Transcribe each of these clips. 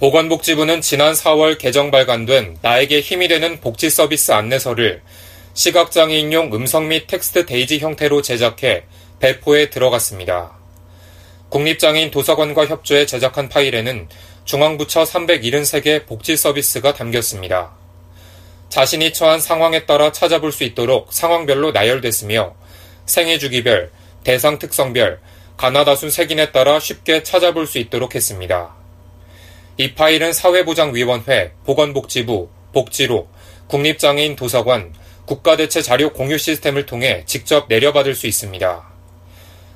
보건복지부는 지난 4월 개정 발간된 나에게 힘이 되는 복지 서비스 안내서를 시각장애인용 음성 및 텍스트 데이지 형태로 제작해 배포에 들어갔습니다. 국립장애인 도서관과 협조해 제작한 파일에는 중앙부처 373개 복지 서비스가 담겼습니다. 자신이 처한 상황에 따라 찾아볼 수 있도록 상황별로 나열됐으며 생애 주기별, 대상 특성별, 가나다순 색인에 따라 쉽게 찾아볼 수 있도록 했습니다. 이 파일은 사회보장위원회, 보건복지부, 복지로, 국립장애인 도서관, 국가대체 자료 공유 시스템을 통해 직접 내려받을 수 있습니다.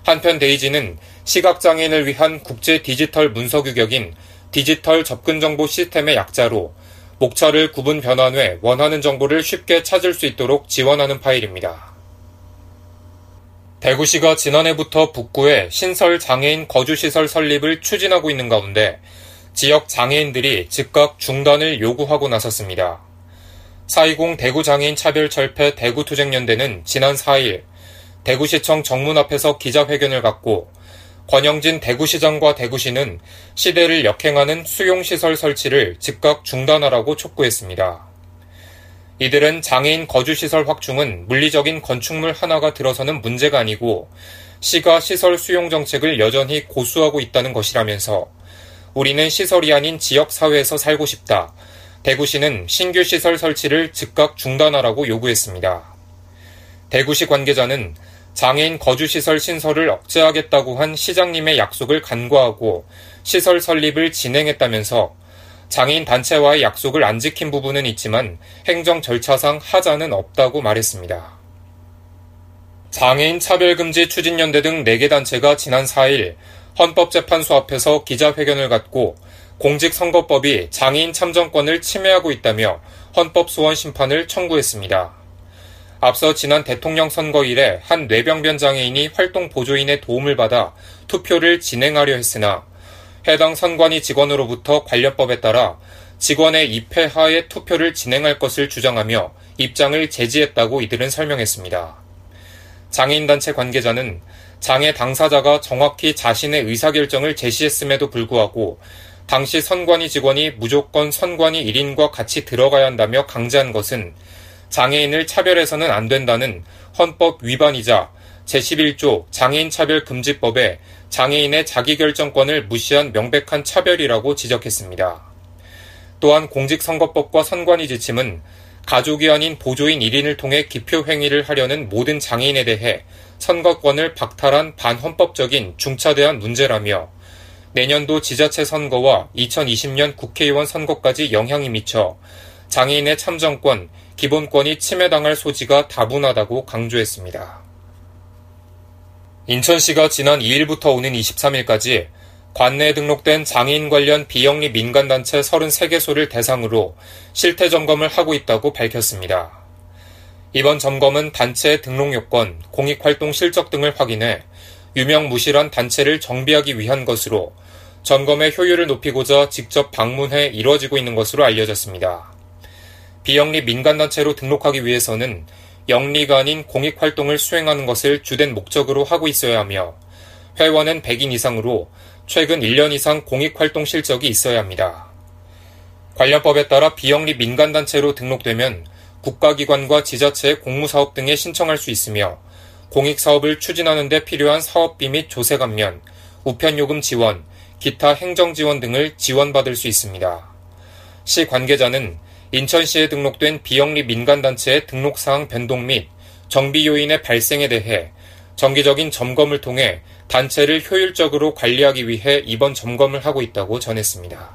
한편 데이지는 시각장애인을 위한 국제 디지털 문서 규격인 디지털 접근정보 시스템의 약자로 목차를 구분 변환 후에 원하는 정보를 쉽게 찾을 수 있도록 지원하는 파일입니다. 대구시가 지난해부터 북구에 신설 장애인 거주시설 설립을 추진하고 있는 가운데 지역 장애인들이 즉각 중단을 요구하고 나섰습니다. 420 대구 장애인 차별 철폐 대구 투쟁연대는 지난 4일 대구시청 정문 앞에서 기자회견을 갖고 권영진 대구시장과 대구시는 시대를 역행하는 수용시설 설치를 즉각 중단하라고 촉구했습니다. 이들은 장애인 거주시설 확충은 물리적인 건축물 하나가 들어서는 문제가 아니고 시가 시설 수용 정책을 여전히 고수하고 있다는 것이라면서 우리는 시설이 아닌 지역사회에서 살고 싶다. 대구시는 신규 시설 설치를 즉각 중단하라고 요구했습니다. 대구시 관계자는 장애인 거주시설 신설을 억제하겠다고 한 시장님의 약속을 간과하고 시설 설립을 진행했다면서 장애인 단체와의 약속을 안 지킨 부분은 있지만 행정 절차상 하자는 없다고 말했습니다. 장애인 차별금지 추진연대 등 4개 단체가 지난 4일 헌법재판소 앞에서 기자회견을 갖고 공직선거법이 장애인 참정권을 침해하고 있다며 헌법소원 심판을 청구했습니다. 앞서 지난 대통령 선거 이래 한 뇌병변 장애인이 활동 보조인의 도움을 받아 투표를 진행하려 했으나 해당 선관위 직원으로부터 관련법에 따라 직원의 입회하에 투표를 진행할 것을 주장하며 입장을 제지했다고 이들은 설명했습니다. 장애인단체 관계자는 장애 당사자가 정확히 자신의 의사결정을 제시했음에도 불구하고 당시 선관위 직원이 무조건 선관위 1인과 같이 들어가야 한다며 강제한 것은 장애인을 차별해서는 안 된다는 헌법 위반이자 제11조 장애인 차별 금지법에 장애인의 자기결정권을 무시한 명백한 차별이라고 지적했습니다. 또한 공직선거법과 선관위 지침은 가족이 아닌 보조인 1인을 통해 기표 행위를 하려는 모든 장애인에 대해 선거권을 박탈한 반헌법적인 중차대한 문제라며 내년도 지자체 선거와 2020년 국회의원 선거까지 영향이 미쳐 장애인의 참정권, 기본권이 침해당할 소지가 다분하다고 강조했습니다. 인천시가 지난 2일부터 오는 23일까지 관내에 등록된 장애인 관련 비영리 민간단체 33개소를 대상으로 실태 점검을 하고 있다고 밝혔습니다. 이번 점검은 단체의 등록 요건, 공익활동 실적 등을 확인해 유명 무실한 단체를 정비하기 위한 것으로 점검의 효율을 높이고자 직접 방문해 이루어지고 있는 것으로 알려졌습니다. 비영리 민간단체로 등록하기 위해서는 영리가 아닌 공익활동을 수행하는 것을 주된 목적으로 하고 있어야 하며 회원은 100인 이상으로 최근 1년 이상 공익활동 실적이 있어야 합니다. 관련법에 따라 비영리 민간단체로 등록되면 국가기관과 지자체의 공무사업 등에 신청할 수 있으며 공익사업을 추진하는 데 필요한 사업비 및 조세 감면, 우편요금 지원, 기타 행정 지원 등을 지원받을 수 있습니다. 시 관계자는 인천시에 등록된 비영리 민간단체의 등록사항 변동 및 정비 요인의 발생에 대해 정기적인 점검을 통해 단체를 효율적으로 관리하기 위해 이번 점검을 하고 있다고 전했습니다.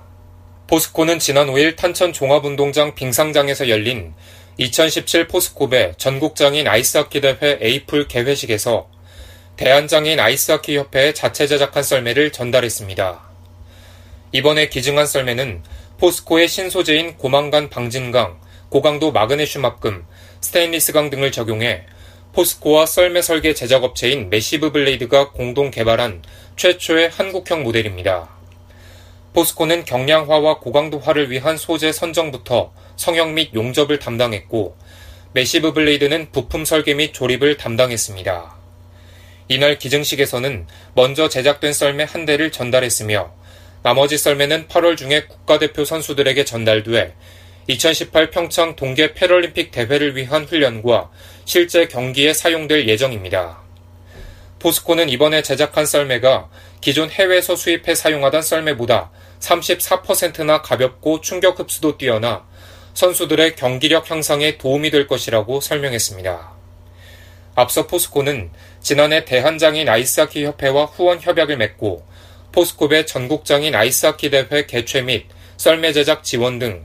포스코는 지난 5일 탄천 종합운동장 빙상장에서 열린 2017 포스코배 전국장애인 아이스하키 대회 에이풀 개회식에서 대한장애인 아이스하키 협회에 자체 제작한 썰매를 전달했습니다. 이번에 기증한 썰매는 포스코의 신소재인 고망간 방진강, 고강도 마그네슘 합금, 스테인리스강 등을 적용해 포스코와 썰매 설계 제작업체인 매시브 블레이드가 공동 개발한 최초의 한국형 모델입니다. 포스코는 경량화와 고강도화를 위한 소재 선정부터 성형 및 용접을 담당했고 매시브 블레이드는 부품 설계 및 조립을 담당했습니다. 이날 기증식에서는 먼저 제작된 썰매 한 대를 전달했으며 나머지 썰매는 8월 중에 국가대표 선수들에게 전달돼 2018 평창 동계 패럴림픽 대회를 위한 훈련과 실제 경기에 사용될 예정입니다. 포스코는 이번에 제작한 썰매가 기존 해외에서 수입해 사용하던 썰매보다 34%나 가볍고 충격 흡수도 뛰어나 선수들의 경기력 향상에 도움이 될 것이라고 설명했습니다. 앞서 포스코는 지난해 대한장인 아이스하키 협회와 후원 협약을 맺고 포스코의 전국장인 아이스하키 대회 개최 및 썰매 제작 지원 등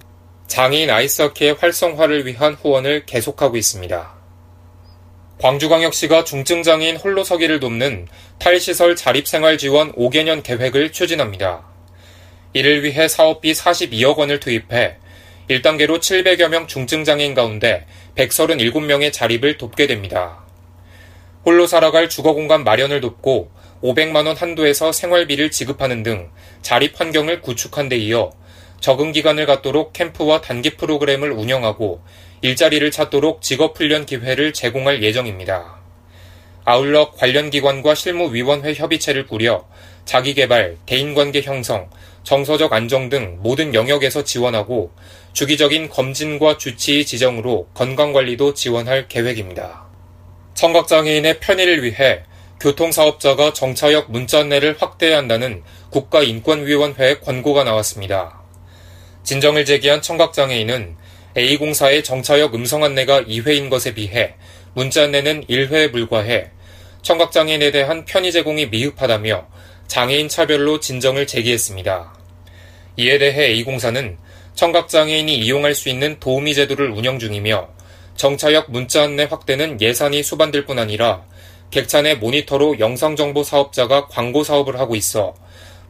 장애인 아이스하키의 활성화를 위한 후원을 계속하고 있습니다. 광주광역시가 중증장애인 홀로서기를 돕는 탈시설 자립생활 지원 5개년 계획을 추진합니다. 이를 위해 사업비 42억 원을 투입해 1단계로 700여 명 중증장애인 가운데 137명의 자립을 돕게 됩니다. 홀로 살아갈 주거공간 마련을 돕고 500만원 한도에서 생활비를 지급하는 등 자립 환경을 구축한 데 이어 적응 기간을 갖도록 캠프와 단기 프로그램을 운영하고 일자리를 찾도록 직업훈련 기회를 제공할 예정입니다. 아울러 관련 기관과 실무위원회 협의체를 꾸려 자기개발, 대인관계 형성, 정서적 안정 등 모든 영역에서 지원하고 주기적인 검진과 주치의 지정으로 건강관리도 지원할 계획입니다. 청각장애인의 편의를 위해 교통사업자가 정차역 문자 안내를 확대해야 한다는 국가인권위원회의 권고가 나왔습니다. 진정을 제기한 청각장애인은 A공사의 정차역 음성 안내가 2회인 것에 비해 문자 안내는 1회에 불과해 청각장애인에 대한 편의 제공이 미흡하다며 장애인 차별로 진정을 제기했습니다. 이에 대해 A공사는 청각장애인이 이용할 수 있는 도우미 제도를 운영 중이며 정차역 문자 안내 확대는 예산이 수반될 뿐 아니라 객차 내 모니터로 영상정보 사업자가 광고 사업을 하고 있어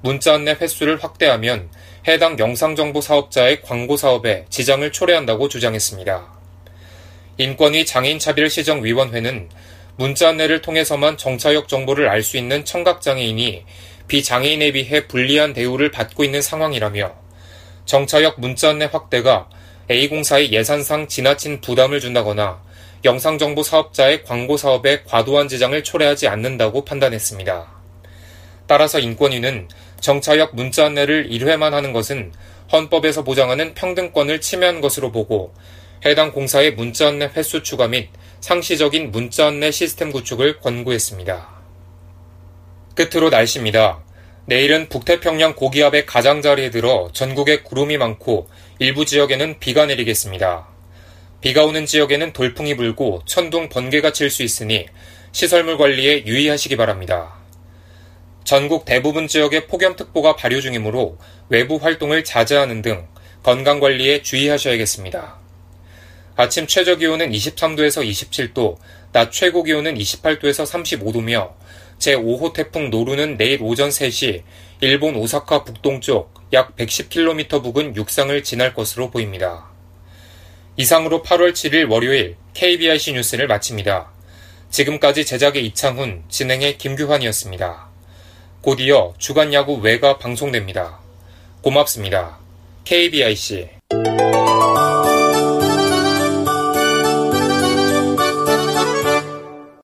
문자 안내 횟수를 확대하면 해당 영상정보 사업자의 광고 사업에 지장을 초래한다고 주장했습니다. 인권위 장애인차별시정위원회는 문자 안내를 통해서만 정차역 정보를 알 수 있는 청각장애인이 비장애인에 비해 불리한 대우를 받고 있는 상황이라며 정차역 문자 안내 확대가 A공사의 예산상 지나친 부담을 준다거나 영상정보 사업자의 광고 사업에 과도한 지장을 초래하지 않는다고 판단했습니다. 따라서 인권위는 정차역 문자 안내를 1회만 하는 것은 헌법에서 보장하는 평등권을 침해한 것으로 보고 해당 공사의 문자 안내 횟수 추가 및 상시적인 문자 안내 시스템 구축을 권고했습니다. 끝으로 날씨입니다. 내일은 북태평양 고기압의 가장자리에 들어 전국에 구름이 많고 일부 지역에는 비가 내리겠습니다. 비가 오는 지역에는 돌풍이 불고 천둥 번개가 칠 수 있으니 시설물 관리에 유의하시기 바랍니다. 전국 대부분 지역에 폭염특보가 발효 중이므로 외부 활동을 자제하는 등 건강관리에 주의하셔야겠습니다. 아침 최저 기온은 23도에서 27도, 낮 최고 기온은 28도에서 35도며 제5호 태풍 노루는 내일 오전 3시 일본 오사카 북동쪽 약 110km 부근 육상을 지날 것으로 보입니다. 이상으로 8월 7일 월요일 KBIC 뉴스를 마칩니다. 지금까지 제작의 이창훈, 진행의 김규환이었습니다. 곧 이어 주간 야구 외가 방송됩니다. 고맙습니다. KBIC